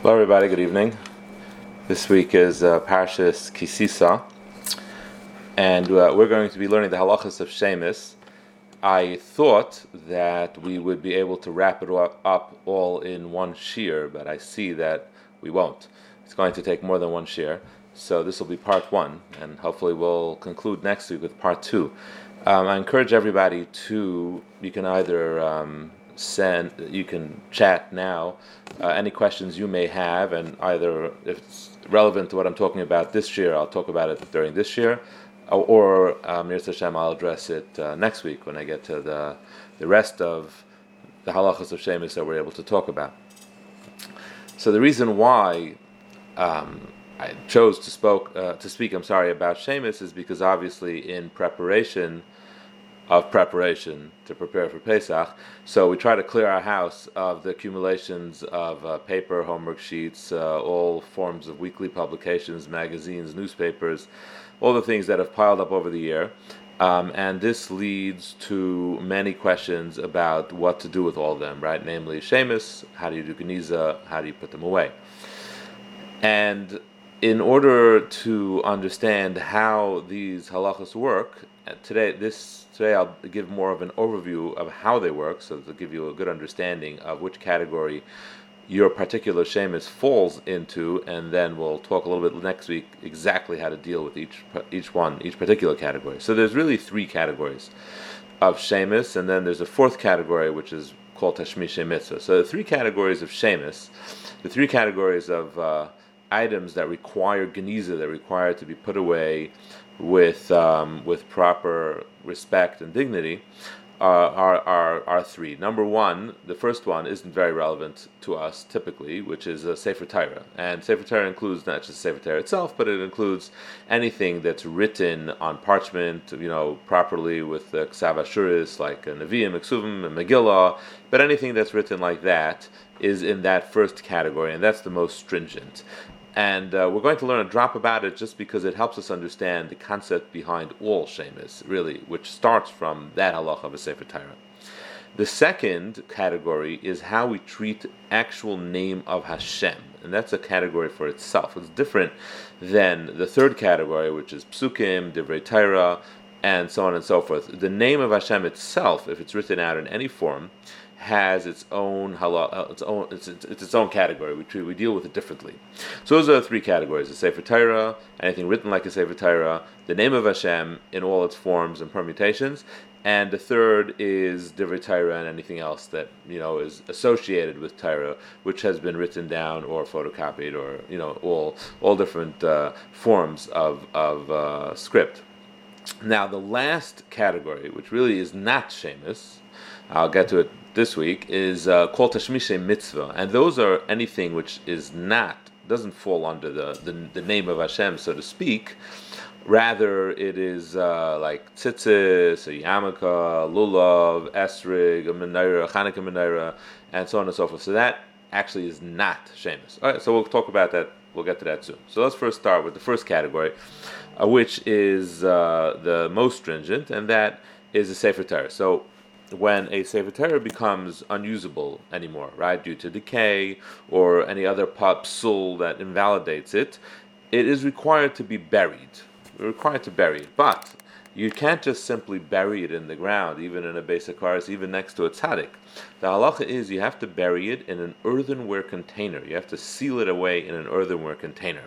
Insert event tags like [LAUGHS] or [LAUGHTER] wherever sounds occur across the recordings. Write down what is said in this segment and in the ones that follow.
Hello, everybody. Good evening. This week is uh, Parshas Ki Sisa, and uh, we're going to be learning the halachas of Shemus. I thought that we would be able to wrap it up all in one shiur, but I see that we won't. It's going to take more than one shiur, so this will be part one, and hopefully we'll conclude next week with part two. Um, I encourage everybody to, you can either um, send, you can chat now, uh, any questions you may have, and either if it's relevant to what I'm talking about this year, I'll talk about it during this year, or, or um, Hashem, I'll address it uh, next week when I get to the, the rest of the halachas of Shemus that we're able to talk about. So the reason why um, I chose to spoke uh, to speak, I'm sorry, about Shemus is because obviously in preparation of preparation to prepare for Pesach. So we try to clear our house of the accumulations of uh, paper, homework sheets, uh, all forms of weekly publications, magazines, newspapers, all the things that have piled up over the year. Um, and this leads to many questions about what to do with all of them, right? Namely, Shemus, how do you do Geniza, how do you put them away? And in order to understand how these halachas work, today this today I'll give more of an overview of how they work, so to give you a good understanding of which category your particular shemus falls into, and then we'll talk a little bit next week exactly how to deal with each each one, each particular category. So there's really three categories of shemus, and then there's a fourth category which is called tashmish mitzvah. So the three categories of shemus, the three categories of uh, items that require geniza, that require to be put away with um, with proper respect and dignity uh, are, are, are three. Number one, the first one isn't very relevant to us typically, which is a Sefer Torah. And Sefer Torah includes not just Sefer Torah itself, but it includes anything that's written on parchment, you know, properly with the Ksav Ashuris, like Nevi'im, Iksuvim, and Megillah. But anything that's written like that is in that first category, and that's the most stringent. And uh, we're going to learn a drop about it just because it helps us understand the concept behind all shemus, really, which starts from that halacha of a Sefer Torah. The second category is how we treat actual name of Hashem, and that's a category for itself. It's different than the third category, which is psukim, divrei Torah, and so on and so forth. The name of Hashem itself, if it's written out in any form, has its own halal, uh, its own it's, it's, it's, its own category. We treat, we deal with it differently. So those are the three categories: the Sefer Torah, anything written like a Sefer Torah, the name of Hashem in all its forms and permutations, and the third is Divrei Torah and anything else that you know is associated with Torah, which has been written down or photocopied or you know all all different uh, forms of of uh, script. Now the last category, which really is not Shemus, I'll get to it this week, is uh, called Tashmishe Mitzvah. And those are anything which is not, doesn't fall under the, the, the name of Hashem, so to speak. Rather, it is uh, like tzitzis, a yarmulke, lulav, esrig, a menorah, Chanukah menorah, and so on and so forth. So that actually is not Shemus. All right, so we'll talk about that. We'll get to that soon. So let's first start with the first category, uh, which is uh, the most stringent, and that is a Sefer Torah. So when a Sefer Torah becomes unusable anymore, right, due to decay or any other psul that invalidates it, it is required to be buried. We're required to bury it. But you can't just simply bury it in the ground, even in a basic chorus, even next to a tzaddik. The halacha is you have to bury it in an earthenware container. You have to seal it away in an earthenware container.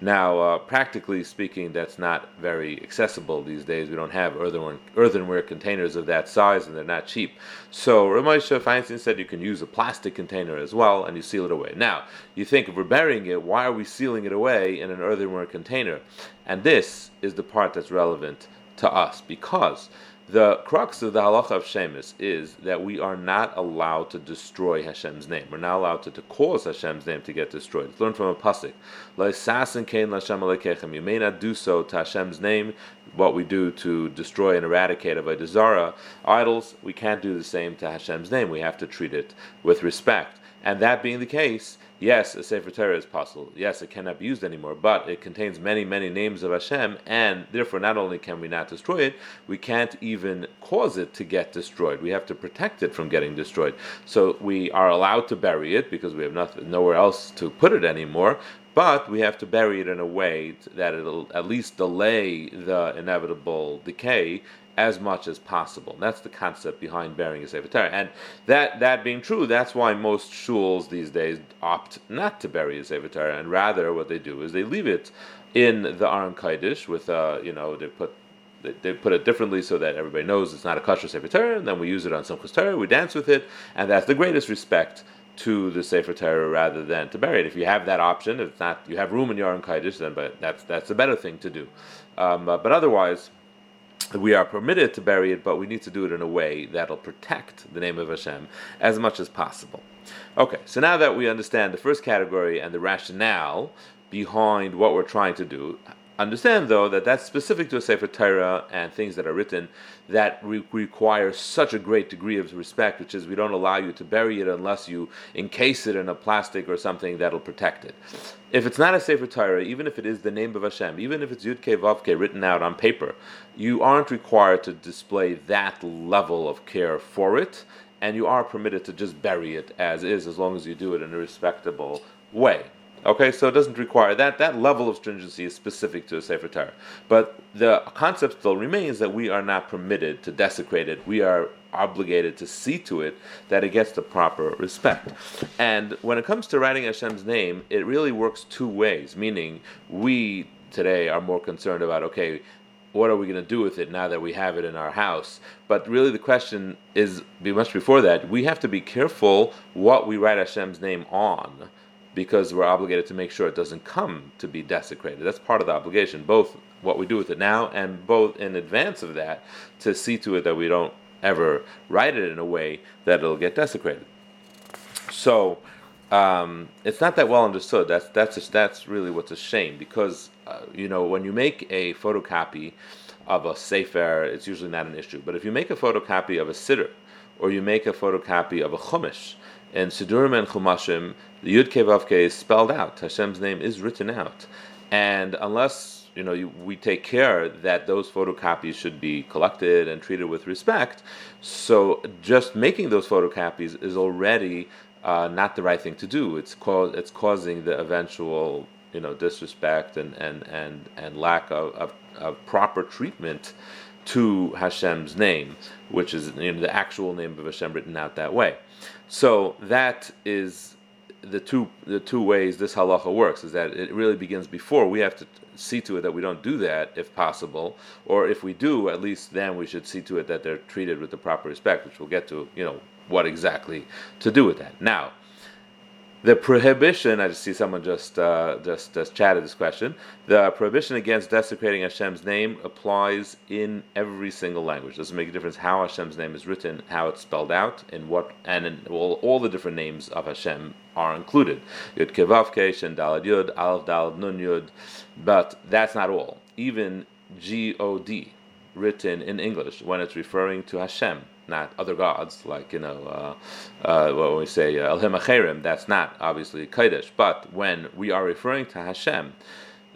Now, uh, practically speaking, that's not very accessible these days. We don't have earthenware, earthenware containers of that size, and they're not cheap. So, Rav Moshe Feinstein said you can use a plastic container as well, and you seal it away. Now, you think if we're burying it, why are we sealing it away in an earthenware container? And this is the part that's relevant to us because the crux of the halacha of Shemus is that we are not allowed to destroy Hashem's name. We're not allowed to, to cause Hashem's name to get destroyed. Learn from a pasuk. You may not do so to Hashem's name. What we do to destroy and eradicate avodah idols, we can't do the same to Hashem's name. We have to treat it with respect. And that being the case, yes, a Sefer Torah is possible. Yes, it cannot be used anymore, but it contains many, many names of Hashem, and therefore not only can we not destroy it, we can't even cause it to get destroyed. We have to protect it from getting destroyed. So we are allowed to bury it because we have nothing, nowhere else to put it anymore. But we have to bury it in a way that it'll at least delay the inevitable decay as much as possible. That's the concept behind burying a Sefer Torah. And that, that being true, that's why most shuls these days opt not to bury a Sefer Torah, and rather what they do is they leave it in the Aron Kaidish with, uh, you know, they put they, put it differently so that everybody knows it's not a kosher Sefer Torah, and then we use it on Simchas Torah, we dance with it, and that's the greatest respect to the Sefer Torah rather than to bury it. If you have that option, if not, you have room in your Aron Kaidish, then but that's that's a better thing to do. Um, uh, but otherwise, we are permitted to bury it, but we need to do it in a way that'll protect the name of Hashem as much as possible. Okay, so now that we understand the first category and the rationale behind what we're trying to do, Understand, though, that that's specific to a Sefer Torah and things that are written that re- require such a great degree of respect, which is we don't allow you to bury it unless you encase it in a plastic or something that'll protect it. If it's not a Sefer Torah, even if it is the name of Hashem, even if it's Yud Ke written out on paper, you aren't required to display that level of care for it, and you are permitted to just bury it as is, as long as you do it in a respectable way. Okay, so it doesn't require that. That level of stringency is specific to a Sefer Torah. But the concept still remains that we are not permitted to desecrate it. We are obligated to see to it that it gets the proper respect. And when it comes to writing Hashem's name, it really works two ways, meaning we today are more concerned about, okay, what are we going to do with it now that we have it in our house? But really, the question is much before that. We have to be careful what we write Hashem's name on because we're obligated to make sure it doesn't come to be desecrated. That's part of the obligation, both what we do with it now and both in advance of that to see to it that we don't ever write it in a way that it'll get desecrated. So um, it's not that well understood. That's that's that's really what's a shame because uh, you know when you make a photocopy of a sefer, it's usually not an issue. But if you make a photocopy of a siddur, or you make a photocopy of a chumash, and Sidurim and Chumashim, the Yud is spelled out. Hashem's name is written out, and unless you know you, we take care that those photocopies should be collected and treated with respect, so just making those photocopies is already uh, not the right thing to do. It's co- it's causing the eventual you know disrespect and and and and lack of, of, of proper treatment to Hashem's name, which is you know, the actual name of Hashem written out that way. So that is the two the two ways this halacha works is that it really begins before we have to see to it that we don't do that if possible, or if we do, at least then we should see to it that they're treated with the proper respect, which we'll get to, you know, what exactly to do with that. Now, the prohibition, I just see someone just, uh, just just chatted this question. The prohibition against desecrating Hashem's name applies in every single language. Doesn't make a difference how Hashem's name is written, how it's spelled out, and what, and in all, all the different names of Hashem are included. Yud Kevavke, Shen Dalad Yud, Aleph Dalad Nun Yud, but that's not all. Even G O D, written in English, when it's referring to Hashem, not other gods, like you know, uh, uh, when we say uh, Elhim Acherim, that's not obviously Kaddish. But when we are referring to Hashem,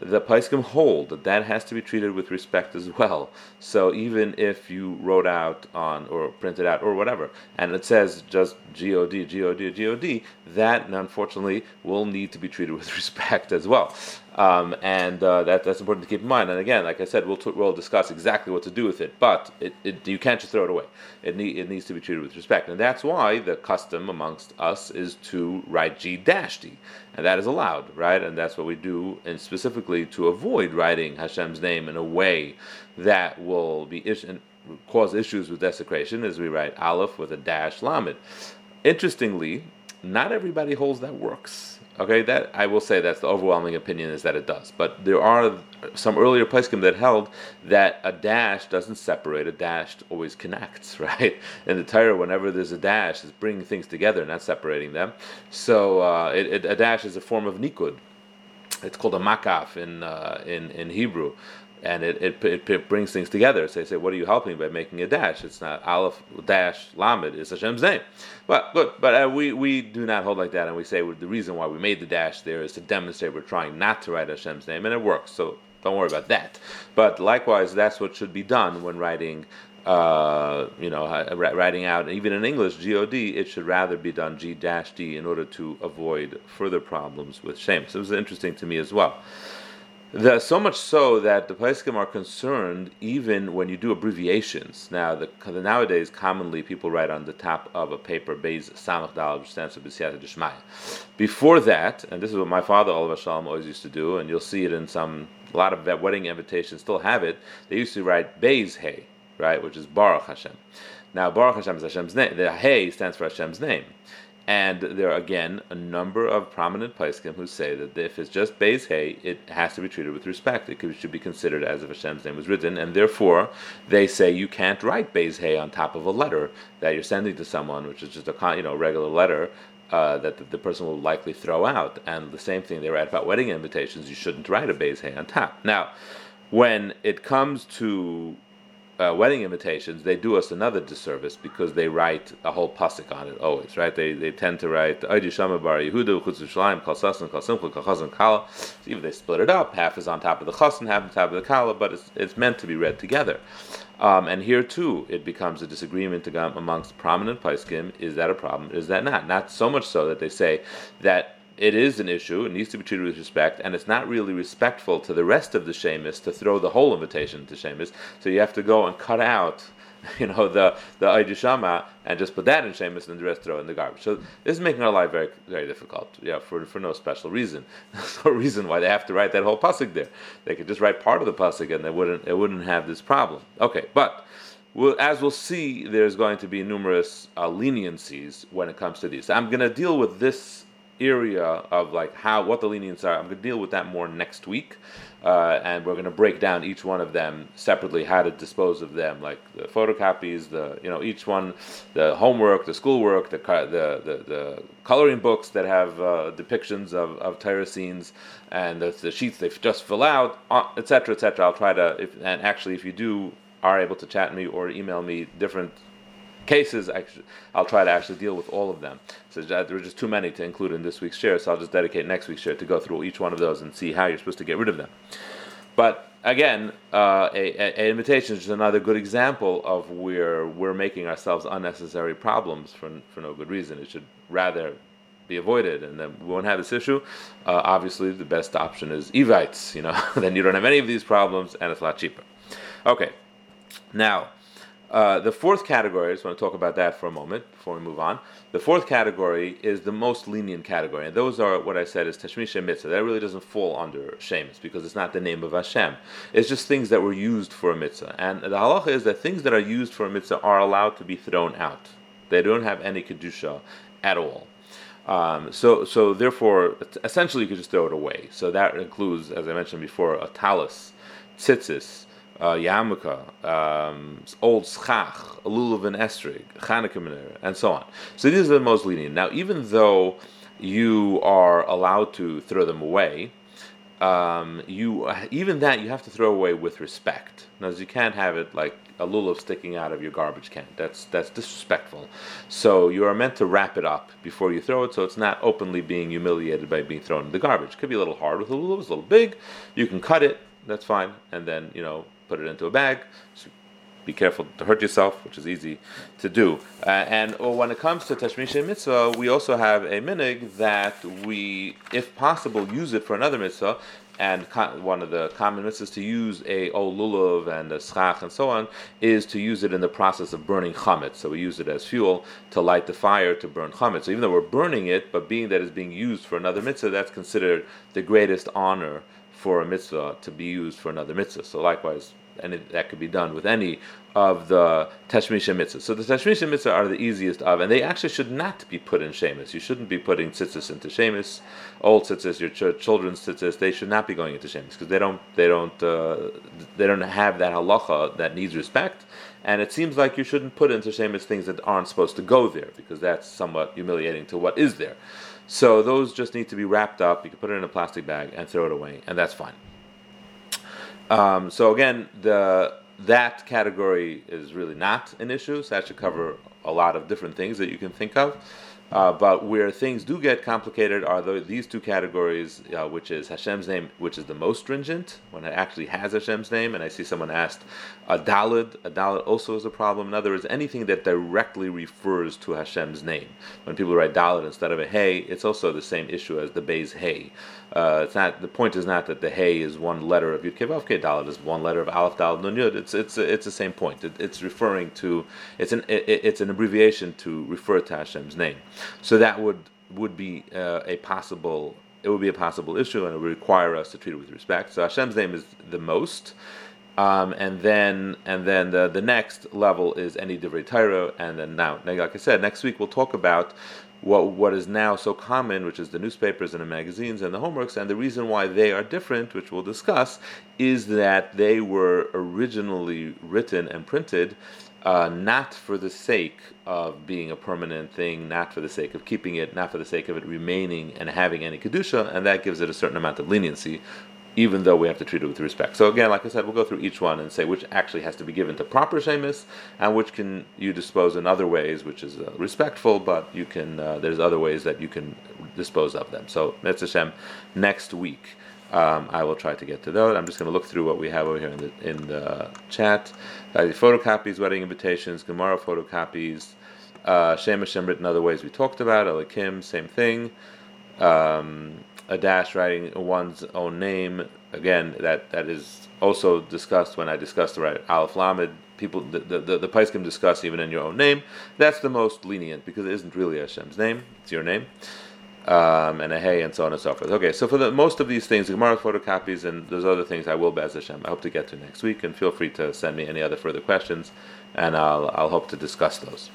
the Paiskim hold that that has to be treated with respect as well. So even if you wrote out on or printed out or whatever, and it says just God, God, God, that unfortunately will need to be treated with [LAUGHS] respect as well. Um, and uh, that, that's important to keep in mind. And again, like I said, we'll, t- we'll discuss exactly what to do with it, but it, it, you can't just throw it away. It, need, it needs to be treated with respect. And that's why the custom amongst us is to write G dash D. And that is allowed, right? And that's what we do, and specifically to avoid writing Hashem's name in a way that will be cause issues with desecration, as we write Aleph with a dash Lamed. Interestingly, not everybody holds that works. Okay, that I will say that's the overwhelming opinion is that it does. But there are some earlier poskim that held that a dash doesn't separate; a dash always connects. [LAUGHS] Right in the Torah, whenever there's a dash, it's bringing things together, not separating them. So uh, it, it, a dash is a form of nikud. It's called a makaf in uh, in in Hebrew and it, it, it, it, brings things together. So they say, what are you helping by making a dash? It's not aleph dash lamed. It's Hashem's name. But good. But uh, we we do not hold like that, and we say well, the reason why we made the dash there is to demonstrate we're trying not to write Hashem's name, and it works. So don't worry about that. But likewise, that's what should be done when writing. Uh, you know, writing out even in English God, it should rather be done G dash D in order to avoid further problems with shame. So it was interesting to me as well. The, so much so that the Paiskim are concerned even when you do abbreviations. Now, the, the, nowadays, commonly people write on the top of a paper, Beis Samach Dal, which stands for B'siyata Dishmaya. Before that, and this is what my father, alav hashalom, always used to do, and you'll see it in some, a lot of wedding invitations still have it, they used to write Beis Hey, right, which is Baruch Hashem. Now, Baruch Hashem is Hashem's name. The Hey stands for Hashem's name. And there are again a number of prominent Paiskim who say that if it's just Beis Hey, it has to be treated with respect. It should be considered as if Hashem's name was written, and therefore they say you can't write Beis Hey on top of a letter that you're sending to someone, which is just a you know regular letter. Uh, that the, the, person will likely throw out, and the same thing they write about wedding invitations. You shouldn't write a Beis Hey on top. Now, when it comes to uh, wedding invitations, they do us another disservice because they write a whole pasuk on it always, right? They, they tend to write Kala. Even they split it up. Half is on top of the Chasan, half on top of the Kala, but it's, it's meant to be read together. Um, and here too, it becomes a disagreement amongst prominent Paiskim. Is that a problem? Is that not? Not so much so that they say that it is an issue. It needs to be treated with respect, and it's not really respectful to the rest of the shemis to throw the whole invitation to shemis. So you have to go and cut out, [LAUGHS] you know, the the Aydishama and just put that in shemis and the rest throw in the garbage. So this is making our life very very difficult. Yeah, for for no special reason. [LAUGHS] There's no reason why they have to write that whole pasuk there. They could just write part of the pasuk and they wouldn't it wouldn't have this problem. Okay, but. Well, as we'll see, there's going to be numerous uh, leniencies when it comes to these. I'm going to deal with this area of like how what the leniencies are. I'm going to deal with that more next week, uh, and we're going to break down each one of them separately, how to dispose of them, like the photocopies, the you know each one, the homework, the schoolwork, the the the, the coloring books that have uh, depictions of of Torah scenes, and the, the sheets they just fill out, etc. Uh, etc. I'll try to if, and actually if you do are able to chat me or email me different cases, I'll try to actually deal with all of them. So there are just too many to include in this week's shiur, so I'll just dedicate next week's shiur to go through each one of those and see how you're supposed to get rid of them. But again, uh, invitation is just another good example of where we're making ourselves unnecessary problems for, for no good reason. It should rather be avoided, and then we won't have this issue. Uh, obviously, the best option is evites. You know, [LAUGHS] then you don't have any of these problems, and it's a lot cheaper. Okay, now uh, the fourth category, I just want to talk about that for a moment before we move on. The fourth category is the most lenient category, and those are what I said is Tashmisha Mitzvah. That really doesn't fall under Shemus because it's not the name of Hashem. It's just things that were used for a mitzvah. And the halacha is that things that are used for a mitzvah are allowed to be thrown out. They don't have any Kedusha at all. Um, so, so therefore, essentially, you could just throw it away. So that includes, as I mentioned before, a talus, tzitzis, uh, yarmulke, um, old schach, lulav and estrig, Chanukah and so on. So these are the most lenient. Now, even though you are allowed to throw them away, um, you even that you have to throw away with respect. Now, you can't have it like a lulav sticking out of your garbage can. That's that's disrespectful. So you are meant to wrap it up before you throw it, so it's not openly being humiliated by being thrown in the garbage. Could be a little hard with a lulav; it's a little big. You can cut it. That's fine, and then you know put it into a bag. So be careful to hurt yourself, which is easy to do. Uh, and when it comes to Tashmisha Mitzvah, we also have a minhag that we, if possible, use it for another mitzvah. And one of the common mitzvahs to use a old lulav and a schach and so on is to use it in the process of burning chametz. So we use it as fuel to light the fire to burn chametz. So even though we're burning it, but being that it's being used for another mitzvah, that's considered the greatest honor for a mitzvah to be used for another mitzvah. So likewise, that could be done with any of the Tashmisha mitzvahs. So the Tashmisha mitzvah are the easiest of, and they actually should not be put in Shemus. You shouldn't be putting tzitzis into Shemus. Old tzitzis, your ch- children's tzitzis, they should not be going into Shemus because they don't, they don't, uh, they don't have that halacha that needs respect. And it seems like you shouldn't put into Shemus things that aren't supposed to go there because that's somewhat humiliating to what is there. So those just need to be wrapped up. You can put it in a plastic bag and throw it away, and that's fine. Um, so again, the that category is really not an issue. So that should cover a lot of different things that you can think of. Uh, but where things do get complicated are the, these two categories, uh, which is Hashem's name, which is the most stringent, when it actually has Hashem's name. And I see someone asked, a dalid, a dalid also is a problem. In other words, anything that directly refers to Hashem's name. When people write dalid instead of a hey, it's also the same issue as the Beis hey. Uh, it's not the point is not that the hey is one letter of Yud Kevavke Dalid is one letter of Aleph Dalid Nun Yud. It's it's it's the same point. It, it's referring to it's an it, it's an abbreviation to refer to Hashem's name. So that would would be uh, a possible it would be a possible issue and it would require us to treat it with respect. So Hashem's name is the most. Um, and then and then the, the next level is any divrei Torah, and then now, like I said, next week we'll talk about what what is now so common, which is the newspapers and the magazines and the homeworks, and the reason why they are different, which we'll discuss, is that they were originally written and printed uh, not for the sake of being a permanent thing, not for the sake of keeping it, not for the sake of it remaining and having any kedusha, and that gives it a certain amount of leniency, even though we have to treat it with respect. So again, like I said, we'll go through each one and say which actually has to be given to proper shemis and which can you dispose in other ways, which is uh, respectful, but you can uh, there's other ways that you can dispose of them. So Metz Hashem, next week. Um, I will try to get to those. I'm just going to look through what we have over here in the in the chat. Uh, photocopies, wedding invitations, Gemara photocopies, uh, Shem written other ways we talked about. Elikim, same thing. Um, a dash writing one's own name again that that is also discussed when I discussed the right Aleph Lamed. People the the, the, the can discuss even in your own name. That's the most lenient because it isn't really Hashem's name; it's your name. Um, and a hey, and so on and so forth. Okay, so for the most of these things, the Gemara photocopies and those other things, I will Bez Hashem. I hope to get to next week, and feel free to send me any other further questions, and I'll I'll hope to discuss those.